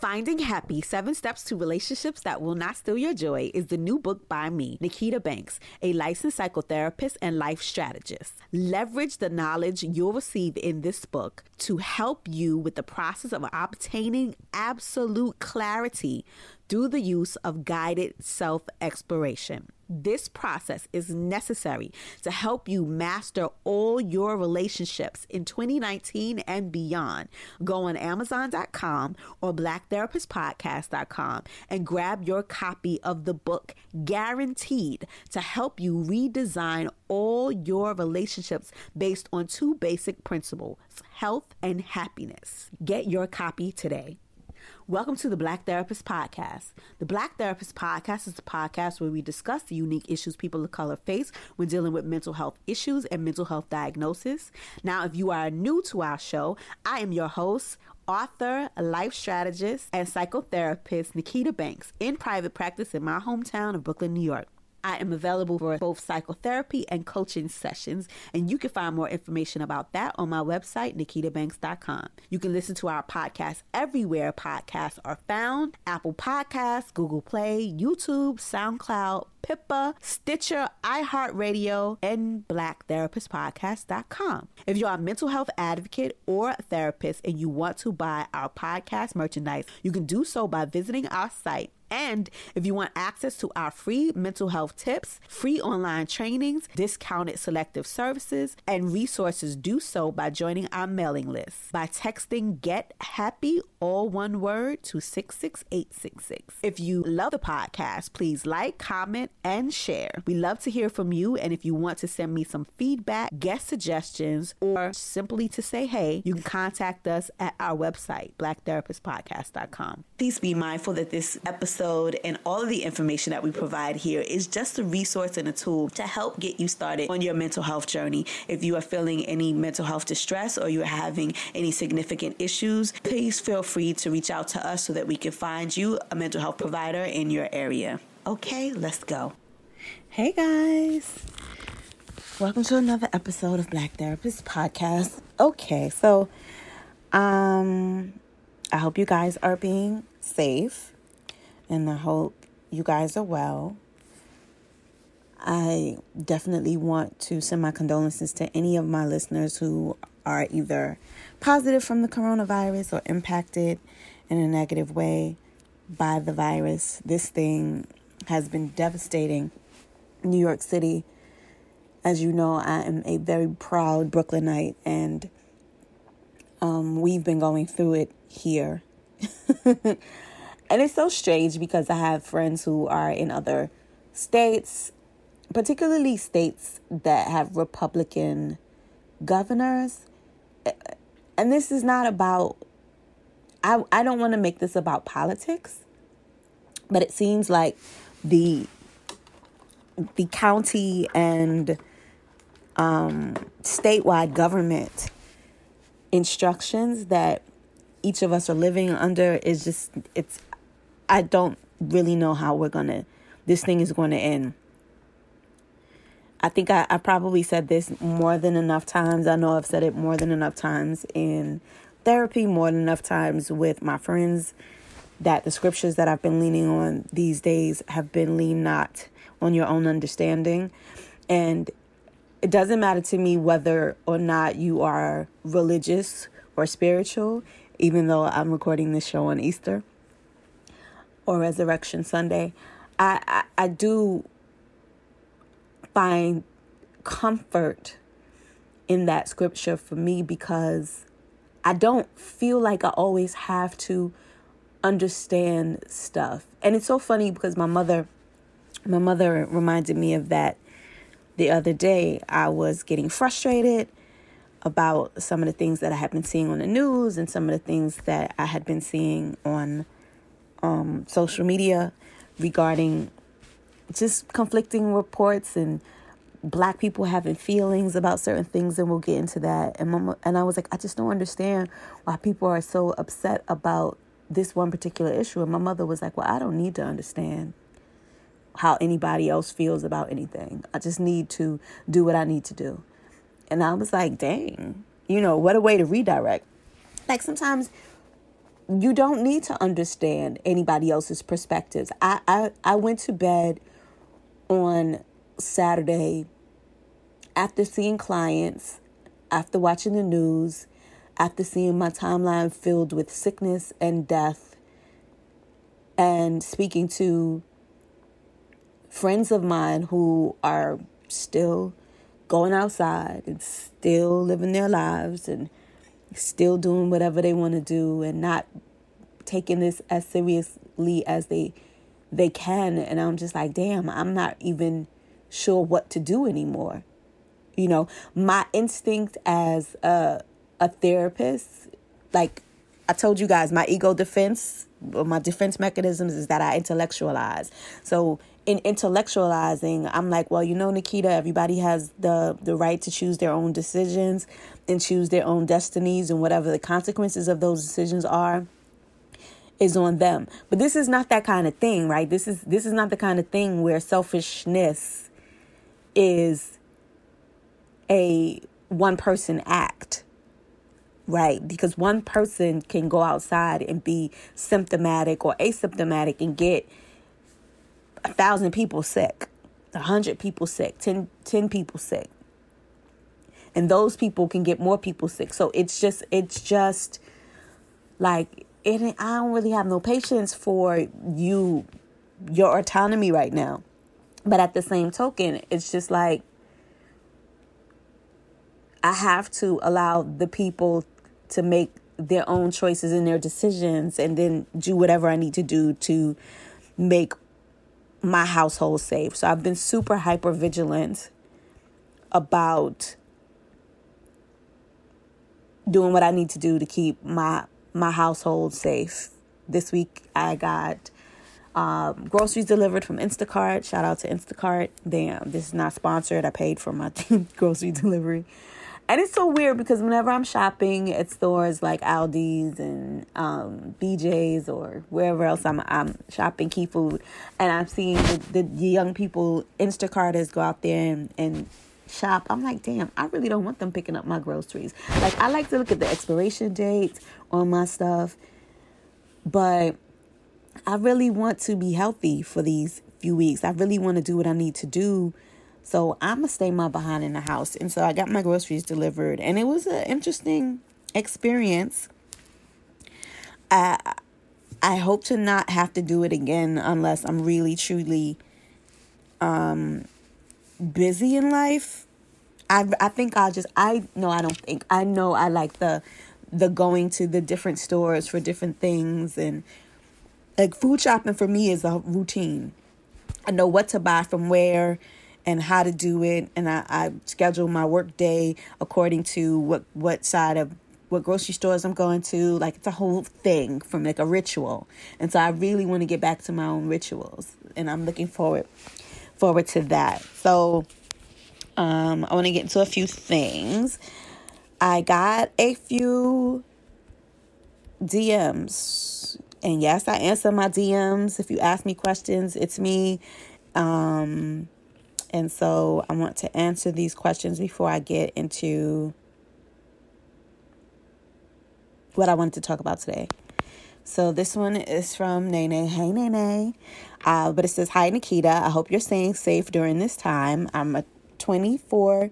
Finding Happy Seven Steps to Relationships That Will Not Steal Your Joy is the new book by me, Nikita Banks, a licensed psychotherapist and life strategist. Leverage the knowledge you'll receive in this book to help you with the process of obtaining absolute clarity through the use of guided self exploration. This process is necessary to help you master all your relationships in 2019 and beyond. Go on Amazon.com or BlackTherapistPodcast.com and grab your copy of the book, guaranteed to help you redesign all your relationships based on two basic principles health and happiness. Get your copy today. Welcome to the Black Therapist Podcast. The Black Therapist Podcast is a podcast where we discuss the unique issues people of color face when dealing with mental health issues and mental health diagnosis. Now, if you are new to our show, I am your host, author, life strategist, and psychotherapist Nikita Banks in private practice in my hometown of Brooklyn, New York. I am available for both psychotherapy and coaching sessions, and you can find more information about that on my website, nikitabanks.com. You can listen to our podcast everywhere podcasts are found Apple Podcasts, Google Play, YouTube, SoundCloud, Pippa, Stitcher, iHeartRadio, and BlackTherapistPodcast.com. If you're a mental health advocate or therapist and you want to buy our podcast merchandise, you can do so by visiting our site and if you want access to our free mental health tips, free online trainings, discounted selective services, and resources, do so by joining our mailing list by texting Get Happy, all one word, to 66866. If you love the podcast, please like, comment, and share. We love to hear from you. And if you want to send me some feedback, guest suggestions, or simply to say hey, you can contact us at our website, blacktherapistpodcast.com. Please be mindful that this episode and all of the information that we provide here is just a resource and a tool to help get you started on your mental health journey. If you are feeling any mental health distress or you're having any significant issues, please feel free to reach out to us so that we can find you a mental health provider in your area. Okay, let's go. Hey guys. Welcome to another episode of Black Therapist Podcast. Okay, so um I hope you guys are being safe and I hope you guys are well. I definitely want to send my condolences to any of my listeners who are either positive from the coronavirus or impacted in a negative way by the virus. This thing has been devastating. New York City, as you know, I am a very proud Brooklynite, and um, we've been going through it here. And it's so strange because I have friends who are in other states, particularly states that have Republican governors. And this is not about, I, I don't want to make this about politics, but it seems like the the county and um, statewide government instructions that each of us are living under is just it's I don't really know how we're to, this thing is to end. I think I, I probably said this more than enough times. I know I've said it more than enough times in therapy, more than enough times with my friends, that the scriptures that I've been leaning on these days have been lean not on your own understanding. And it doesn't matter to me whether or not you are religious or spiritual, even though I'm recording this show on Easter or Resurrection Sunday, I, I, I do find comfort in that scripture for me because I don't feel like I always have to understand stuff. And it's so funny because my mother my mother reminded me of that the other day. I was getting frustrated about some of the things that I had been seeing on the news and some of the things that I had been seeing on um, social media regarding just conflicting reports and black people having feelings about certain things and we'll get into that. And mama, and I was like I just don't understand why people are so upset about this one particular issue. And my mother was like well I don't need to understand how anybody else feels about anything. I just need to do what I need to do and I was like dang you know what a way to redirect like sometimes you don't need to understand anybody else's perspectives. I, I, I went to bed on Saturday after seeing clients, after watching the news, after seeing my timeline filled with sickness and death, and speaking to friends of mine who are still going outside and still living their lives and still doing whatever they want to do and not taking this as seriously as they they can. And I'm just like damn I'm not even sure what to do anymore. You know my instinct as a a therapist like I told you guys my ego defense my defense mechanisms is that I intellectualize. So in intellectualizing, I'm like, well, you know, Nikita, everybody has the the right to choose their own decisions and choose their own destinies and whatever the consequences of those decisions are is on them. But this is not that kind of thing, right? This is this is not the kind of thing where selfishness is a one person act. Right? Because one person can go outside and be symptomatic or asymptomatic and get a thousand people sick, a hundred people sick, 10, 10 people sick. And those people can get more people sick. So it's just, it's just like, it, I don't really have no patience for you, your autonomy right now. But at the same token, it's just like, I have to allow the people to make their own choices and their decisions and then do whatever I need to do to make my household safe. So I've been super hyper vigilant about doing what I need to do to keep my my household safe. This week I got um, groceries delivered from Instacart. Shout out to Instacart. Damn, this is not sponsored. I paid for my grocery delivery. And it's so weird because whenever I'm shopping at stores like Aldi's and um, BJ's or wherever else I'm, I'm shopping key food, and I'm seeing the, the young people Instacarters go out there and, and shop, I'm like, damn, I really don't want them picking up my groceries. Like, I like to look at the expiration dates on my stuff, but I really want to be healthy for these few weeks. I really want to do what I need to do so I'm gonna stay my behind in the house. And so I got my groceries delivered, and it was an interesting experience. I I hope to not have to do it again unless I'm really truly um busy in life. I I think I'll just I no I don't think I know I like the the going to the different stores for different things and like food shopping for me is a routine. I know what to buy from where and how to do it. And I, I schedule my work day according to what, what side of what grocery stores I'm going to. Like it's a whole thing from like a ritual. And so I really want to get back to my own rituals. And I'm looking forward forward to that. So um I want to get into a few things. I got a few DMs. And yes, I answer my DMs. If you ask me questions, it's me. Um and so I want to answer these questions before I get into what I wanted to talk about today. So this one is from Nene. Hey, Nene. Uh, but it says, Hi, Nikita. I hope you're staying safe during this time. I'm a 24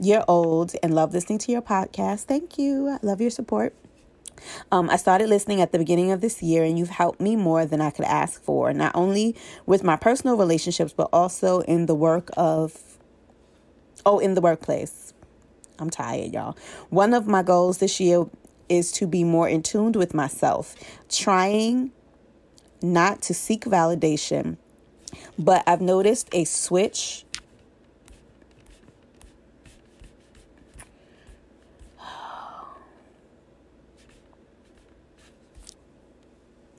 year old and love listening to your podcast. Thank you. I love your support. Um, I started listening at the beginning of this year, and you've helped me more than I could ask for, not only with my personal relationships, but also in the work of, oh, in the workplace. I'm tired, y'all. One of my goals this year is to be more in tune with myself, trying not to seek validation. But I've noticed a switch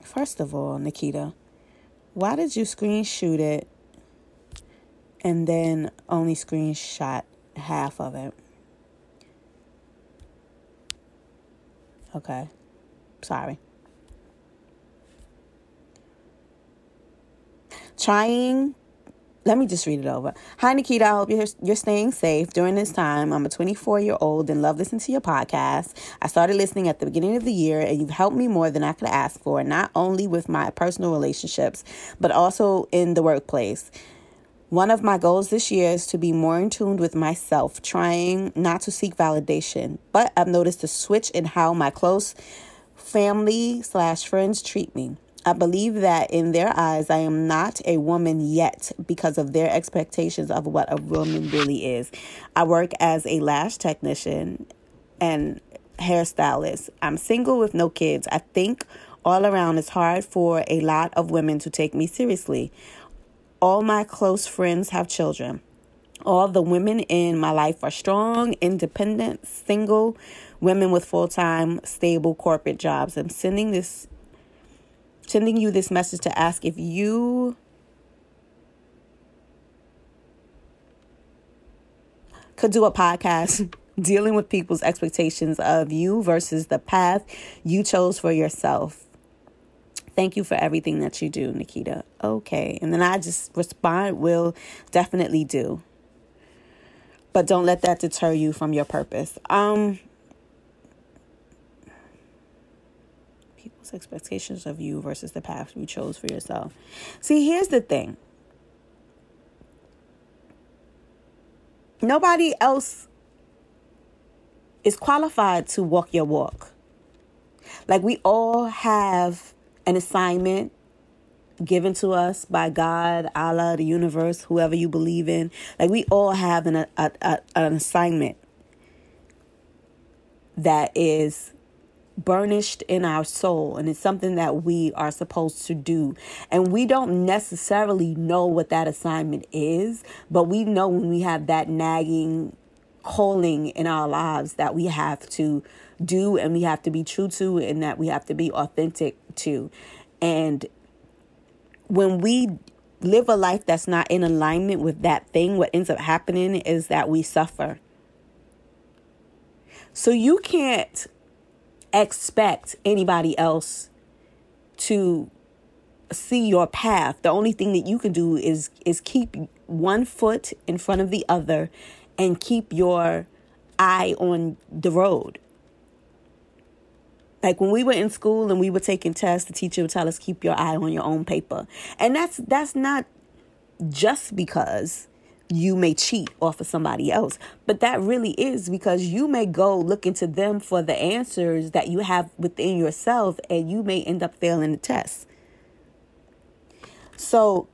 First of all, Nikita, why did you screenshot it and then only screenshot half of it? Okay. Sorry. Trying let me just read it over. Hi, Nikita. I hope you're, you're staying safe during this time. I'm a 24 year old and love listening to your podcast. I started listening at the beginning of the year, and you've helped me more than I could ask for, not only with my personal relationships, but also in the workplace. One of my goals this year is to be more in tune with myself, trying not to seek validation. But I've noticed a switch in how my close family slash friends treat me. I believe that in their eyes, I am not a woman yet because of their expectations of what a woman really is. I work as a lash technician and hairstylist. I'm single with no kids. I think all around it's hard for a lot of women to take me seriously. All my close friends have children. All the women in my life are strong, independent, single women with full time, stable corporate jobs. I'm sending this sending you this message to ask if you could do a podcast dealing with people's expectations of you versus the path you chose for yourself. Thank you for everything that you do, Nikita. Okay. And then I just respond, will definitely do. But don't let that deter you from your purpose. Um expectations of you versus the path you chose for yourself. See, here's the thing nobody else is qualified to walk your walk. Like, we all have an assignment given to us by God, Allah, the universe, whoever you believe in. Like, we all have an, a, a, an assignment that is burnished in our soul and it's something that we are supposed to do. And we don't necessarily know what that assignment is but we know when we have that nagging calling in our lives that we have to do and we have to be true to and that we have to be authentic to. And when we live a life that's not in alignment with that thing what ends up happening is that we suffer. So you can't expect anybody else to see your path. The only thing that you can do is is keep one foot in front of the other and keep your eye on the road. Like when we were in school and we were taking tests, the teacher would tell us keep your eye on your own paper. And that's that's not just because you may cheat off of somebody else. But that really is because you may go looking to them for the answers that you have within yourself and you may end up failing the test. So,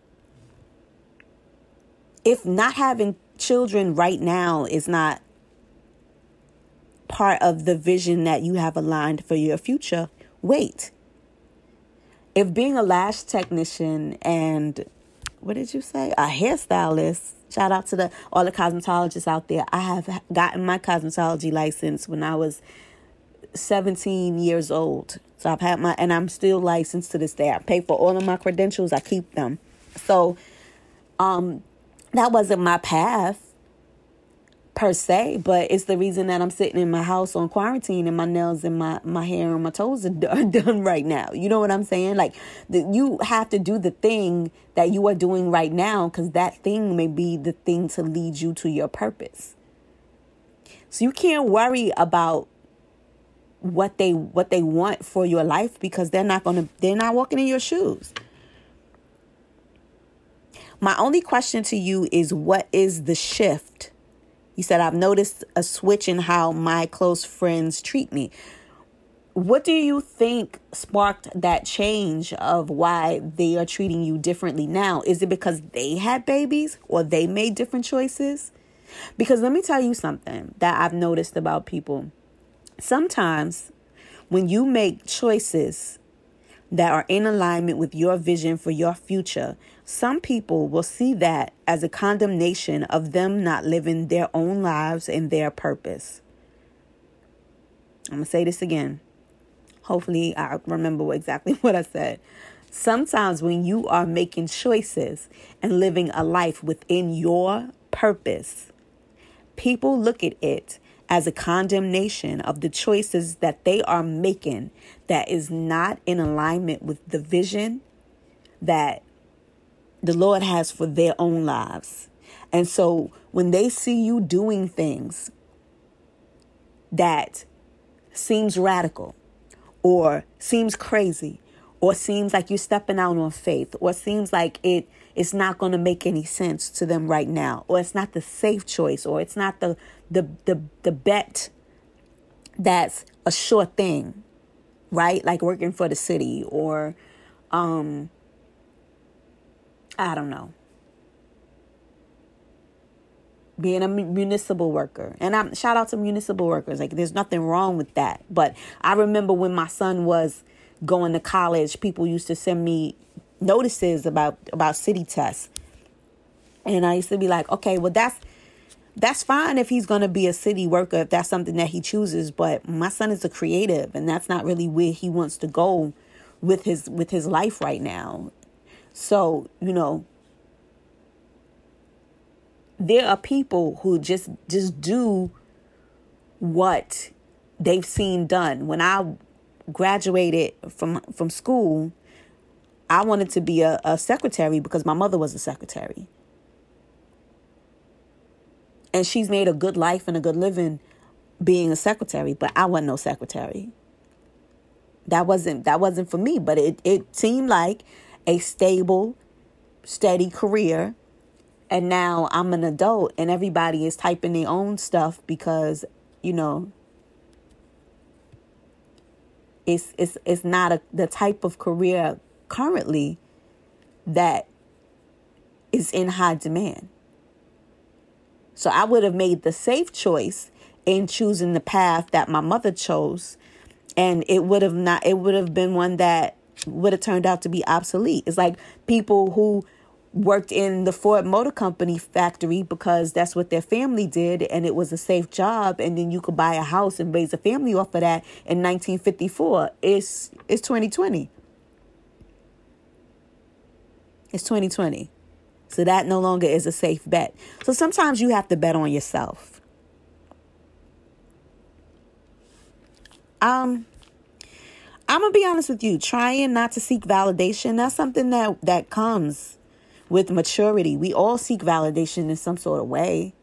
if not having children right now is not part of the vision that you have aligned for your future, wait. If being a lash technician and what did you say? A hairstylist Shout out to the all the cosmetologists out there. I have gotten my cosmetology license when I was 17 years old. So I've had my and I'm still licensed to this day. I pay for all of my credentials. I keep them. So um that wasn't my path per se, but it's the reason that I'm sitting in my house on quarantine and my nails and my, my hair and my toes are, done right now. You know what I'm saying? Like, the, you have to do the thing that you are doing right now because that thing may be the thing to lead you to your purpose. So you can't worry about what they what they want for your life because they're not going to they're not walking in your shoes. My only question to you is what is the shift he said, I've noticed a switch in how my close friends treat me. What do you think sparked that change of why they are treating you differently now? Is it because they had babies or they made different choices? Because let me tell you something that I've noticed about people. Sometimes when you make choices that are in alignment with your vision for your future, some people will see that as a condemnation of them not living their own lives and their purpose. I'm going to say this again. Hopefully, I remember exactly what I said. Sometimes, when you are making choices and living a life within your purpose, people look at it as a condemnation of the choices that they are making that is not in alignment with the vision that the Lord has for their own lives. And so when they see you doing things that seems radical or seems crazy or seems like you're stepping out on faith or seems like it it's not going to make any sense to them right now or it's not the safe choice or it's not the the the, the bet that's a sure thing right like working for the city or um i don't know. Being a municipal worker. And i'm shout out to municipal workers. Like there's nothing wrong with that. But i remember when my son was going to college people used to send me notices about about city tests. And i used to be like okay well that's that's fine if he's going to be a city worker if that's something that he chooses but my son is a creative and that's not really where he wants to go with his with his life right now so you know there are people who just just do what they've seen done. When i graduated from from school i wanted to be a, a secretary because my mother was a secretary. And she's made a good life and a good living being a secretary but i wasn't no secretary. That wasn't that wasn't for me but it, it seemed like a stable steady career and now i'm an adult and everybody is typing their own stuff because you know it's it's it's not a, the type of career currently that is in high demand so I would have made the safe choice in choosing the path that my mother chose. And it would have not, it would have been one that would have turned out to be obsolete. It's like people who worked in the Ford Motor Company factory because that's what their family did and it was a safe job and then you could buy a house and raise a family off of that in 1954. It's it's 2020. It's 2020. So that no longer is a safe bet. So sometimes you have to bet on yourself. Um I'm gonna be honest with you, trying not to seek validation, that's something that that comes with maturity. We all seek validation in some sort of way.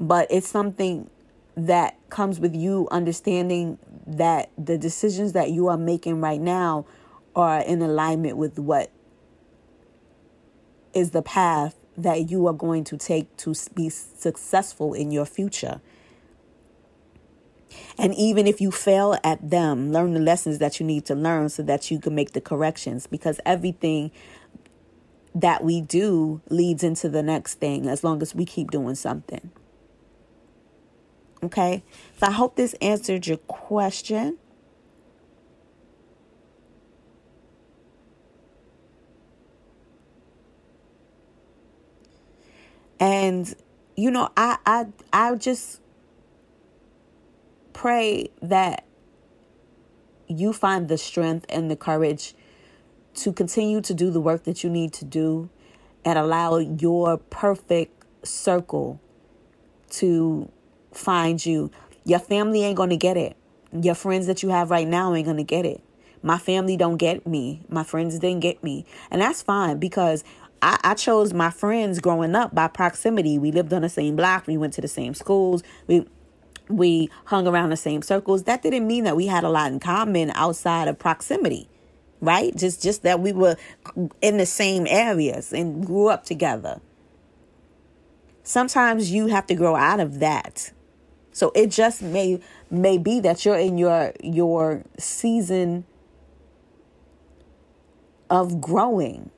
But it's something that comes with you understanding that the decisions that you are making right now are in alignment with what is the path that you are going to take to be successful in your future. And even if you fail at them, learn the lessons that you need to learn so that you can make the corrections because everything that we do leads into the next thing as long as we keep doing something. Okay? So I hope this answered your question. And you know, I I I just pray that you find the strength and the courage to continue to do the work that you need to do and allow your perfect circle to find you. Your family ain't going to get it. Your friends that you have right now ain't going to get it. My family don't get me. My friends didn't get me. And that's fine because I, I chose my friends growing up by proximity. We lived on the same block. We went to the same schools. We we hung around the same circles. That didn't mean that we had a lot in common outside of proximity, right? Just just that we were in the same areas and grew up together. Sometimes you have to grow out of that. So it just may may be that you're in your your season of growing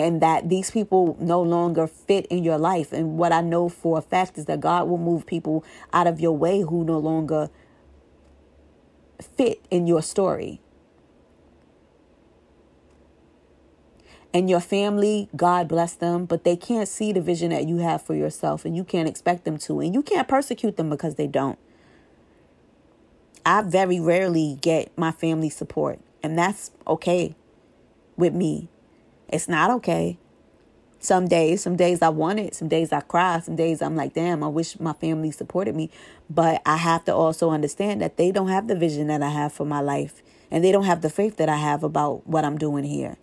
and that these people no longer fit in your life. And what I know for a fact is that God will move people out of your way who no longer fit in your story. And your family, God bless them, but they can't see the vision that you have for yourself, and you can't expect them to, and you can't persecute them because they don't. I very rarely get my family support, and that's okay with me. It's not okay. Some days, some days I want it, some days I cry, some days I'm like, damn, I wish my family supported me. But I have to also understand that they don't have the vision that I have for my life, and they don't have the faith that I have about what I'm doing here.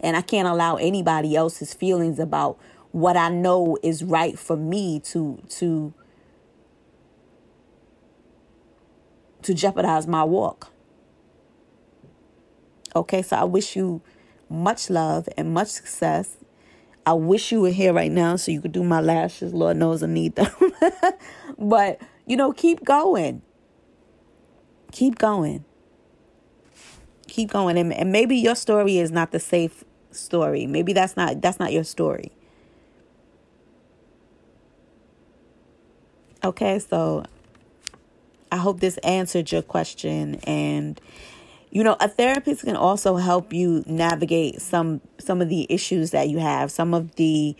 And I can't allow anybody else's feelings about what I know is right for me to to to jeopardize my walk. Okay, so I wish you much love and much success. I wish you were here right now so you could do my lashes. Lord knows I need them. but, you know, keep going. Keep going. Keep going. And, and maybe your story is not the safe story. Maybe that's not that's not your story. Okay, so I hope this answered your question and you know, a therapist can also help you navigate some some of the issues that you have, some of the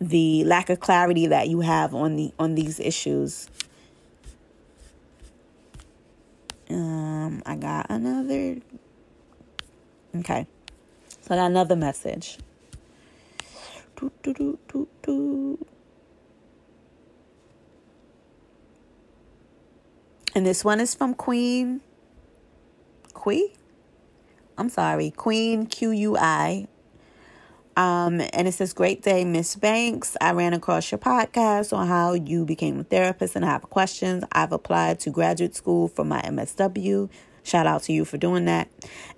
the lack of clarity that you have on the on these issues. Um, I got another. Okay, so I got another message. Do, do, do, do, do. And this one is from Queen Qui. I'm sorry, Queen Q U I. Um, and it says, Great day, Miss Banks. I ran across your podcast on how you became a therapist and I have questions. I've applied to graduate school for my MSW. Shout out to you for doing that.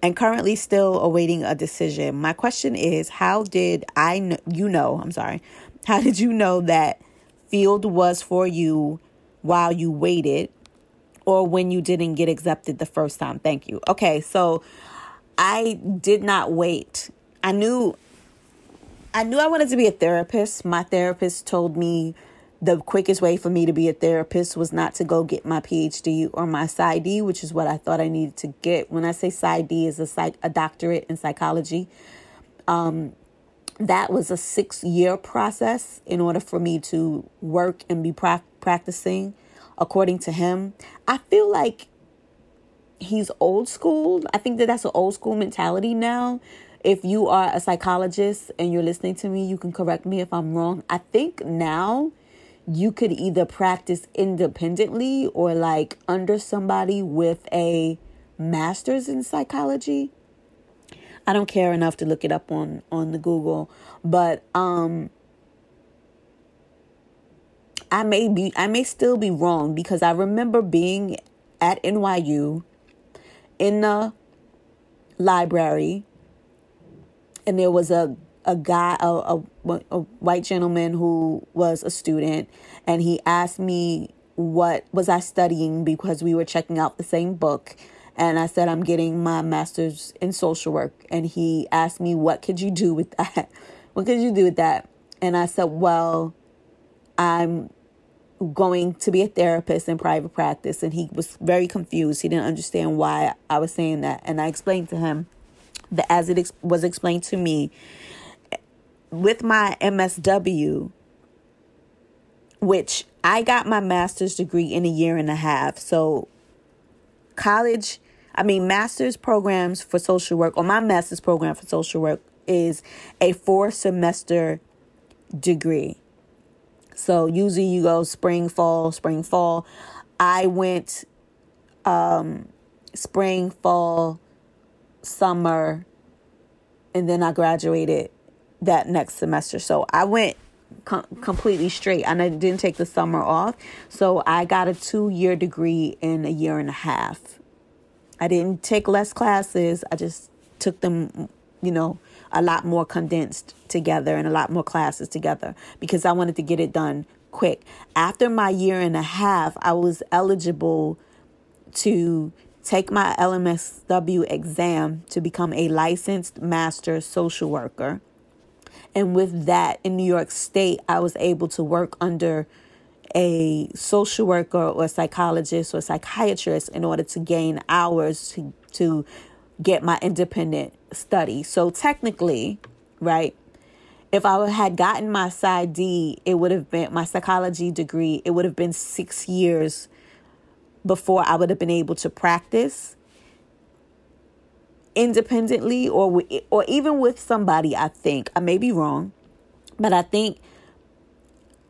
And currently still awaiting a decision. My question is, how did I know, you know, I'm sorry, how did you know that field was for you while you waited? Or when you didn't get accepted the first time. Thank you. Okay, so I did not wait. I knew I knew I wanted to be a therapist. My therapist told me the quickest way for me to be a therapist was not to go get my PhD or my PsyD, which is what I thought I needed to get. When I say PsyD is a psych a doctorate in psychology. Um that was a 6 year process in order for me to work and be pra- practicing according to him. I feel like he's old school. I think that that's an old school mentality now. If you are a psychologist and you're listening to me, you can correct me if I'm wrong. I think now you could either practice independently or like under somebody with a master's in psychology. I don't care enough to look it up on on the Google, but um I may be I may still be wrong because I remember being at NYU in the library and there was a a guy a, a, a white gentleman who was a student and he asked me what was I studying because we were checking out the same book and I said I'm getting my master's in social work and he asked me what could you do with that? What could you do with that? And I said well I'm going to be a therapist in private practice and he was very confused. He didn't understand why I was saying that. And I explained to him that as it ex- was explained to me with my MSW, which I got my master's degree in a year and a half. So, college, I mean, master's programs for social work, or my master's program for social work is a four semester degree. So usually you go spring, fall, spring, fall. I went um, spring, fall, summer, and then I graduated that next semester. So I went com- completely straight and I didn't take the summer off. So I got a two year degree in a year and a half. I didn't take less classes, I just took them, you know, a lot more condensed together and a lot more classes together because I wanted to get it done quick. After my year and a half, I was eligible to take my LMSW exam to become a licensed master social worker. And with that, in New York State, I was able to work under a social worker or psychologist or psychiatrist in order to gain hours to, to get my independent study. So technically, right, if I had gotten my PsyD, it would have been my psychology degree, it would have been six years before I would have been able to practice independently or or even with somebody I think I may be wrong but I think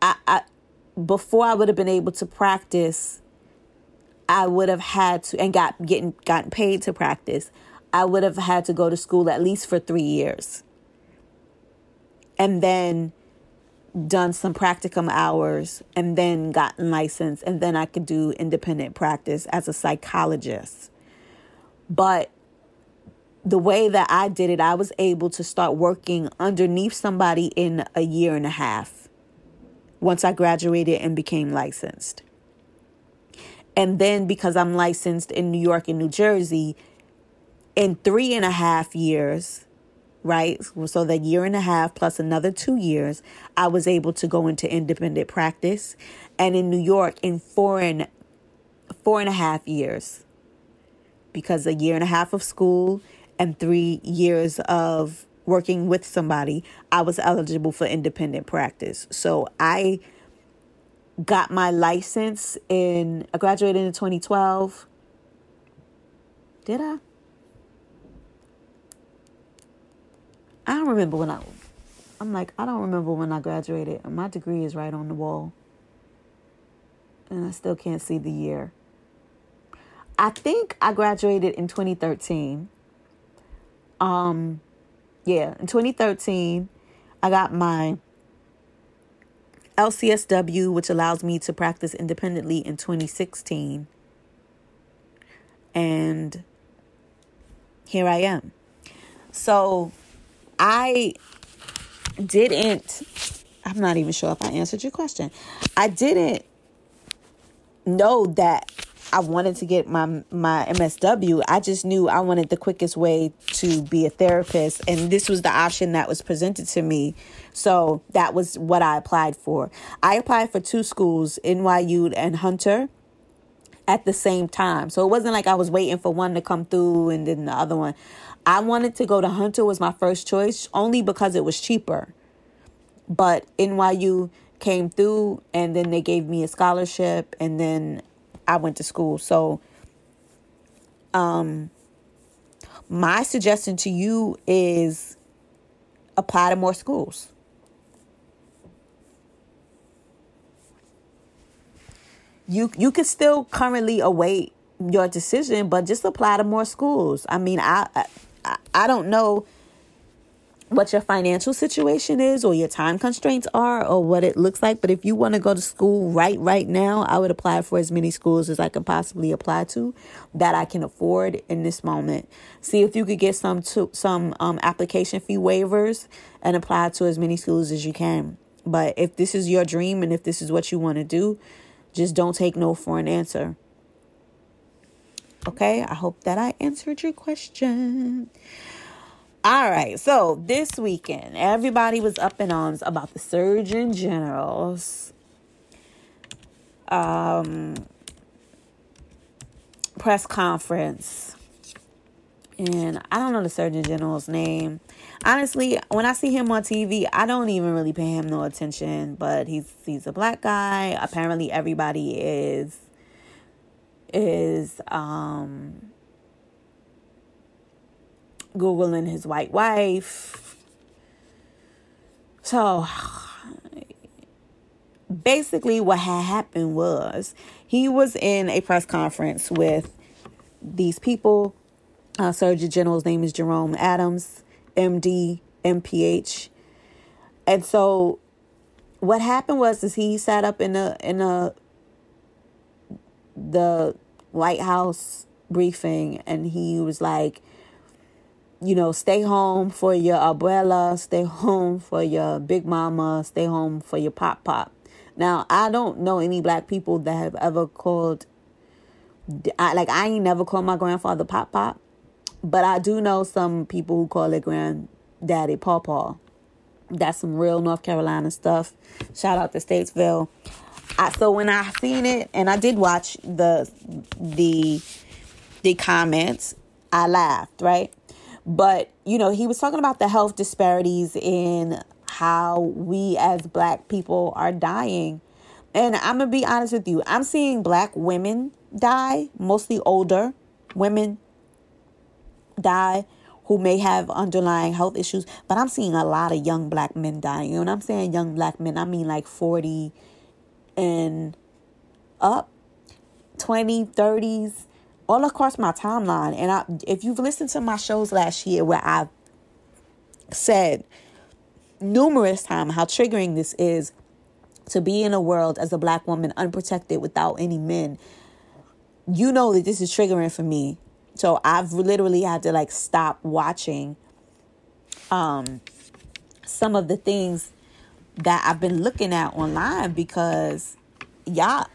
I, I before I would have been able to practice I would have had to and got getting gotten paid to practice I would have had to go to school at least for three years. and then done some practicum hours and then gotten licensed and then I could do independent practice as a psychologist. But the way that I did it, I was able to start working underneath somebody in a year and a half once I graduated and became licensed. And then because I'm licensed in New York and New Jersey, in three and a half years, right? So the year and a half plus another two years, I was able to go into independent practice. And in New York, in four and four and a half years, because a year and a half of school and three years of working with somebody, I was eligible for independent practice. So I got my license in, I graduated in 2012. Did I? I don't remember when I, I'm like, I don't remember when I graduated. My degree is right on the wall. And I still can't see the year. I think I graduated in 2013. Um, yeah, in 2013, I got my LCSW, which allows me to practice independently in 2016. And here I am. So I didn't, I'm not even sure if I answered your question. I didn't know that I wanted to get my my MSW. I just knew I wanted the quickest way to be a therapist and this was the option that was presented to me. So that was what I applied for. I applied for two schools, NYU and Hunter at the same time. So it wasn't like I was waiting for one to come through and then the other one. I wanted to go to Hunter was my first choice only because it was cheaper. But NYU came through and then they gave me a scholarship and then I went to school. So, um, my suggestion to you is apply to more schools. You you can still currently await your decision, but just apply to more schools. I mean, I I, I don't know what your financial situation is or your time constraints are or what it looks like but if you want to go to school right right now i would apply for as many schools as i can possibly apply to that i can afford in this moment. See if you could get some to, some um, application fee waivers and apply to as many schools as you can. But if this is your dream and if this is what you want to do just don't take no for an answer okay i hope that i answered your question all right, so this weekend, everybody was up in arms about the Surgeon General's um, press conference. And I don't know the Surgeon General's name. Honestly, when I see him on TV, I don't even really pay him no attention. But he's he's a black guy. Apparently, everybody is is um Googling his white wife. So basically, what had happened was he was in a press conference with these people. Uh, Surgeon General's name is Jerome Adams, MD, MPH. And so what happened was is he sat up in a in a the White House briefing and he was like you know, stay home for your abuela, stay home for your big mama, stay home for your pop pop. Now, I don't know any black people that have ever called, I, like, I ain't never called my grandfather pop pop, but I do know some people who call it granddaddy paw. That's some real North Carolina stuff. Shout out to Statesville. I, so when I seen it, and I did watch the the the comments, I laughed, right? But, you know, he was talking about the health disparities in how we as black people are dying. And I'm going to be honest with you. I'm seeing black women die, mostly older women die who may have underlying health issues, but I'm seeing a lot of young black men dying. You know what I'm saying young black men, I mean like 40 and up, 20, 30s all across my timeline. And I, if you've listened to my shows last year where i've said numerous times how triggering this is to be in a world as a black woman unprotected without any men. You know that this is triggering for me. So I've literally had to like stop watching um some of the things that I've been looking at online because y'all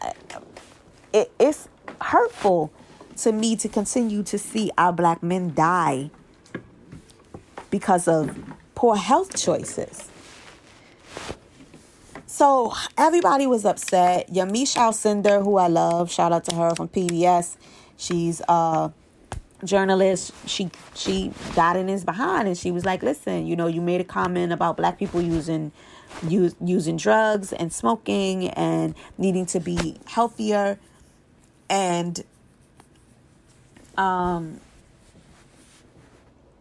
it, it's hurtful to me to continue to see our black men die because of poor health choices. So everybody was upset. Yamiche Alcindor, who I love, shout out to her from PBS. She's a journalist. She she got in his behind and she was like, "Listen, you know, you made a comment about black people using use, using drugs and smoking and needing to be healthier and um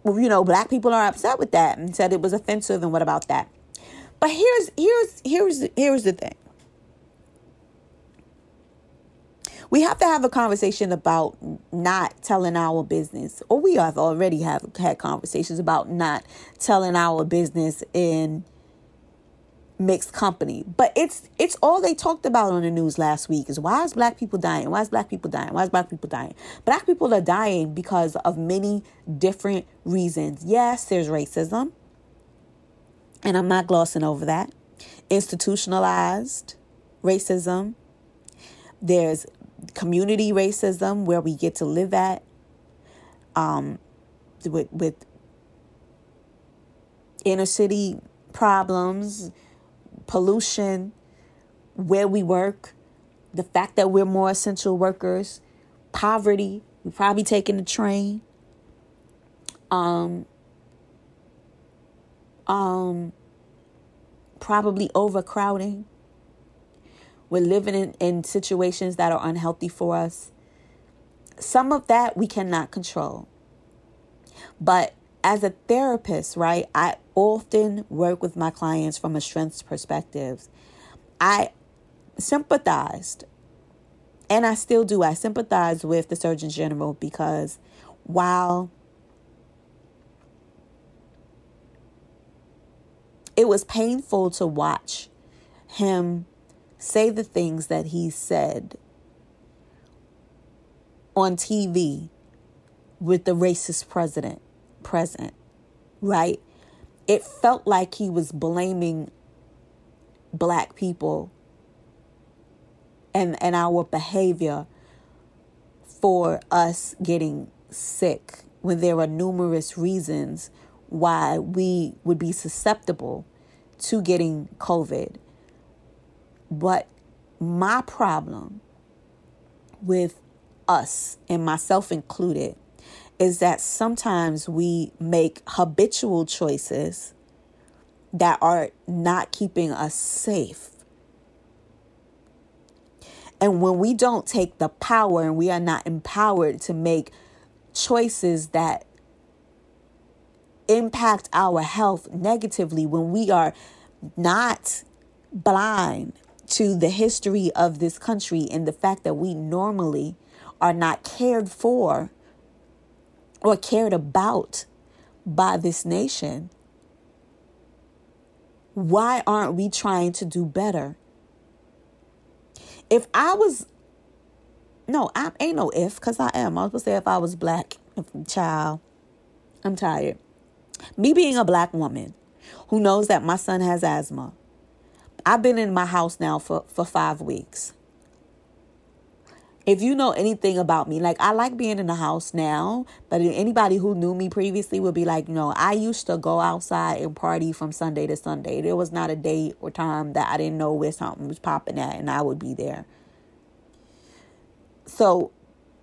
well, you know, black people are upset with that and said it was offensive and what about that? But here's here's here's here's the thing. We have to have a conversation about not telling our business, or we have already have had conversations about not telling our business in mixed company. But it's it's all they talked about on the news last week is why is black people dying? Why is black people dying? Why is black people dying? Black people are dying because of many different reasons. Yes, there's racism. And I'm not glossing over that. Institutionalized racism. There's community racism where we get to live at um with with inner city problems pollution, where we work, the fact that we're more essential workers, poverty, we probably taking the train. Um um probably overcrowding. We're living in, in situations that are unhealthy for us. Some of that we cannot control. But as a therapist, right, I often work with my clients from a strengths perspective. I sympathized, and I still do. I sympathize with the Surgeon General because while it was painful to watch him say the things that he said on TV with the racist president present, right? It felt like he was blaming black people and and our behavior for us getting sick when there are numerous reasons why we would be susceptible to getting COVID. But my problem with us, and myself included, is that sometimes we make habitual choices that are not keeping us safe. And when we don't take the power and we are not empowered to make choices that impact our health negatively, when we are not blind to the history of this country and the fact that we normally are not cared for or cared about by this nation, why aren't we trying to do better? If I was, no, I ain't no if, because I am. I was supposed to say if I was black, child, I'm tired. Me being a black woman who knows that my son has asthma, I've been in my house now for, for five weeks if you know anything about me, like I like being in the house now, but anybody who knew me previously would be like, no, I used to go outside and party from Sunday to Sunday. There was not a day or time that I didn't know where something was popping at, and I would be there. So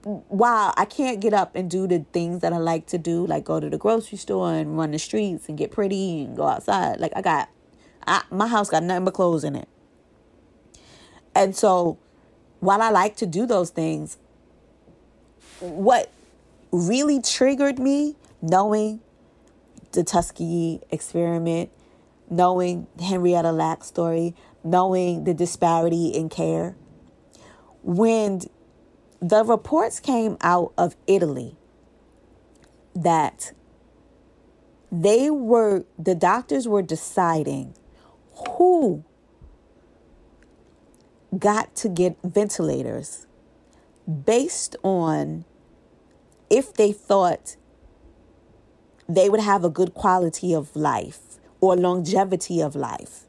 while I can't get up and do the things that I like to do, like go to the grocery store and run the streets and get pretty and go outside, like I got, I, my house got nothing but clothes in it. And so while I like to do those things, what really triggered me, knowing the Tuskegee experiment, knowing Henrietta Lacks' story, knowing the disparity in care, when the reports came out of Italy that they were the doctors were deciding who got to get ventilators based on if they thought they would have a good quality of life or longevity of life.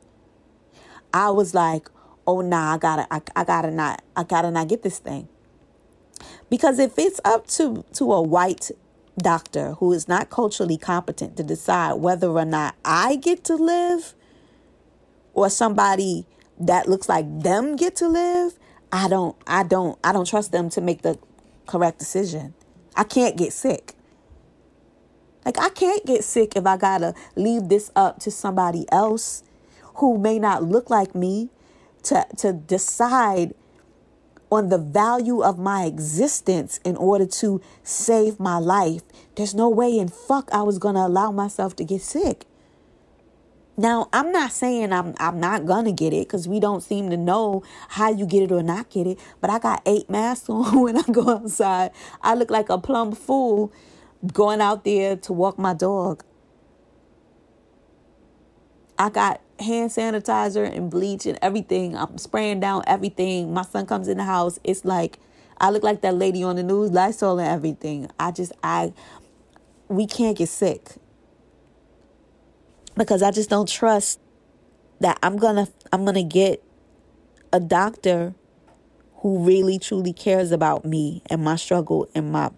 I was like, oh nah, I gotta I, I gotta not I gotta not get this thing. Because if it's up to to a white doctor who is not culturally competent to decide whether or not I get to live or somebody that looks like them get to live, I don't I don't I don't trust them to make the correct decision. I can't get sick. Like I can't get sick if I got to leave this up to somebody else who may not look like me to to decide on the value of my existence in order to save my life. There's no way in fuck I was going to allow myself to get sick. Now, I'm not saying I'm I'm not gonna get it because we don't seem to know how you get it or not get it. But I got eight masks on when I go outside. I look like a plumb fool going out there to walk my dog. I got hand sanitizer and bleach and everything. I'm spraying down everything. My son comes in the house. It's like I look like that lady on the news, Lysol and everything. I just I we can't get sick because I just don't trust that I'm gonna I'm gonna get a doctor who really truly cares about me and my struggle and my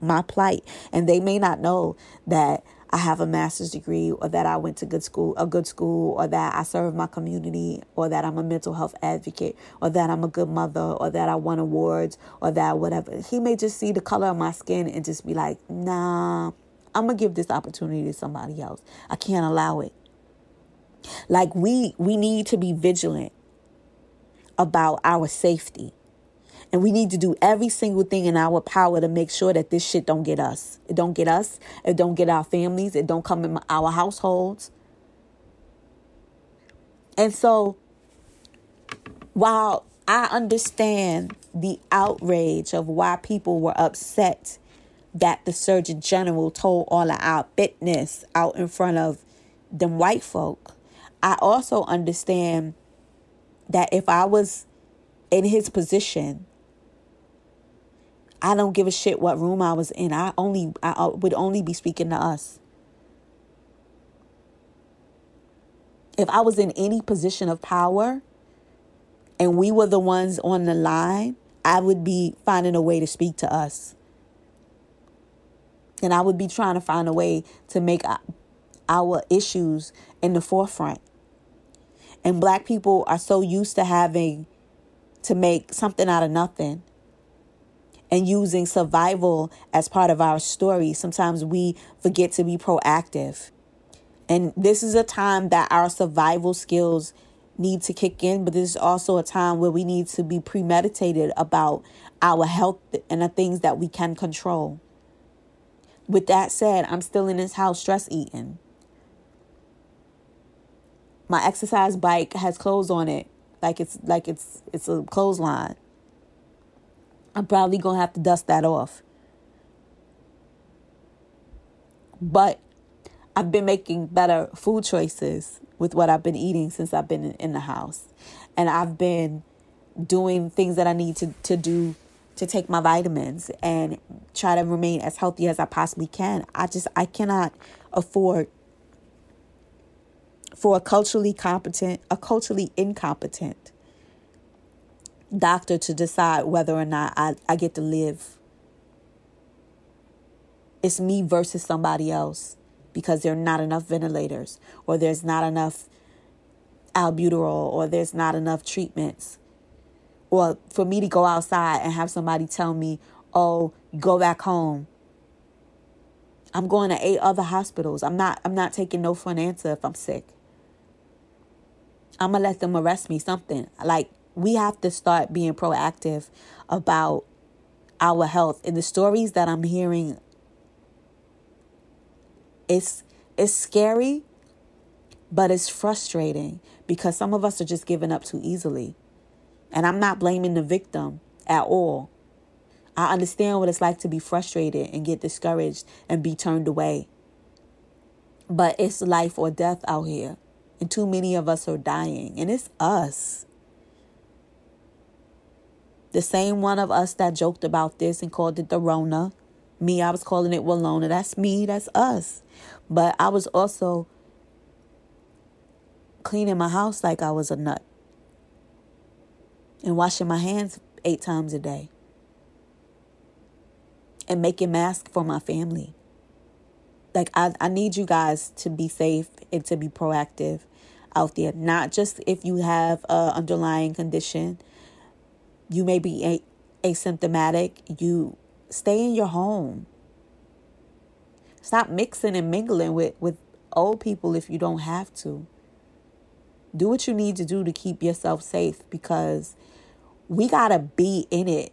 my plight. And they may not know that I have a master's degree or that I went to good school a good school or that I serve my community or that I'm a mental health advocate or that I'm a good mother or that I won awards or that whatever. He may just see the color of my skin and just be like nah I'm to give this opportunity to somebody else. I can't allow it. Like we we need to be vigilant about our safety. And we need to do every single thing in our power to make sure that this shit don't get us. It don't get us. It don't get our families. It don't come in our households. And so while I understand the outrage of why people were upset that the Surgeon General told all of our business out in front of them white folk. I also understand that if I was in his position, I don't give a shit what room I was in. I only I would only be speaking to us. If I was in any position of power and we were the ones on the line, I would be finding a way to speak to us. And I would be trying to find a way to make our issues in the forefront. And black people are so used to having to make something out of nothing and using survival as part of our story. Sometimes we forget to be proactive. And this is a time that our survival skills need to kick in, but this is also a time where we need to be premeditated about our health and the things that we can control. With that said, I'm still in this house stress eating. My exercise bike has clothes on it, like it's like it's it's a clothesline. I'm probably gonna have to dust that off. But I've been making better food choices with what I've been eating since I've been in the house. And I've been doing things that I need to, to do to take my vitamins and try to remain as healthy as I possibly can. I just I cannot afford for a culturally competent, a culturally incompetent doctor to decide whether or not I, I get to live. It's me versus somebody else because there are not enough ventilators or there's not enough albuterol or there's not enough treatments or for me to go outside and have somebody tell me, "Oh, go back home." I'm going to eight other hospitals. I'm not I'm not taking no for an answer if I'm sick. I'm going to let them arrest me something. Like we have to start being proactive about our health and the stories that I'm hearing it's it's scary but it's frustrating because some of us are just giving up too easily. And I'm not blaming the victim at all. I understand what it's like to be frustrated and get discouraged and be turned away. But it's life or death out here. And too many of us are dying. And it's us. The same one of us that joked about this and called it the Rona. Me, I was calling it Walona. That's me. That's us. But I was also cleaning my house like I was a nut. And washing my hands eight times a day. And making masks for my family. Like I, I need you guys to be safe and to be proactive out there not just if you have a underlying condition. You may be a- asymptomatic. You stay in your home. Stop mixing and mingling with with old people if you don't have to do what you need to do to keep yourself safe because we got to be in it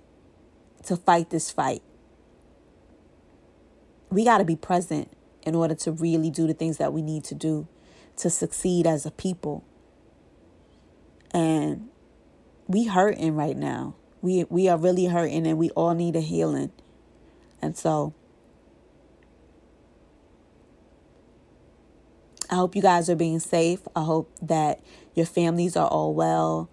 to fight this fight we got to be present in order to really do the things that we need to do to succeed as a people. And we hurting right now. We we are really hurting and we all need a healing. And so I hope you guys are being safe. I hope that your families are all well.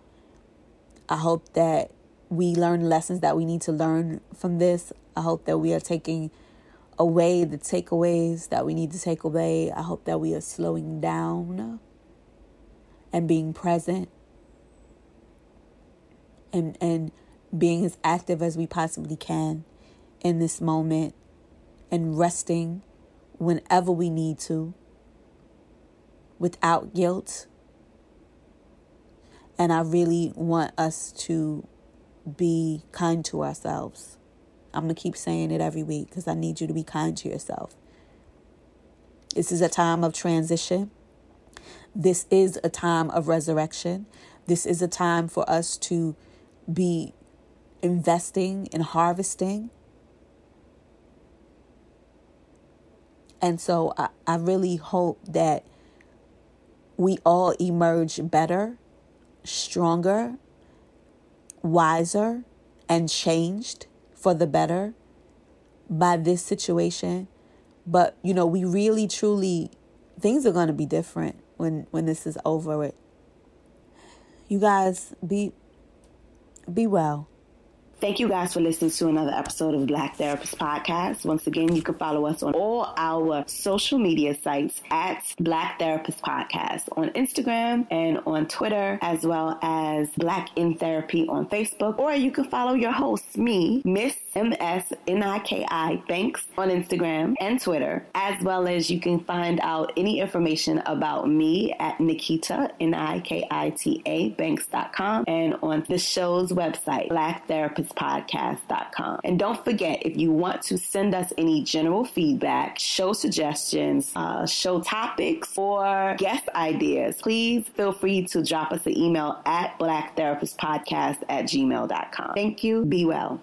I hope that we learn lessons that we need to learn from this. I hope that we are taking away the takeaways that we need to take away. I hope that we are slowing down and being present and and being as active as we possibly can in this moment and resting whenever we need to without guilt. And I really want us to be kind to ourselves. I'm going to keep saying it every week because I need you to be kind to yourself. This is a time of transition. This is a time of resurrection. This is a time for us to be investing and harvesting. And so I, I really hope that we all emerge better, stronger, wiser, and changed for the better by this situation. But, you know, we really truly things are going to be different when when this is over. You guys be be well. Thank you guys for listening to another episode of Black Therapist Podcast. Once again, you can follow us on all our social media sites at Black Therapist Podcast on Instagram and on Twitter, as well as Black in Therapy on Facebook. Or you can follow your host, me, Miss M-S-N-I-K-I Banks on Instagram and Twitter, as well as you can find out any information about me at Nikita, N-I-K-I-T-A, Banks.com and on the show's website, blacktherapistpodcast.com. And don't forget, if you want to send us any general feedback, show suggestions, uh, show topics, or guest ideas, please feel free to drop us an email at blacktherapistpodcast at gmail.com. Thank you. Be well.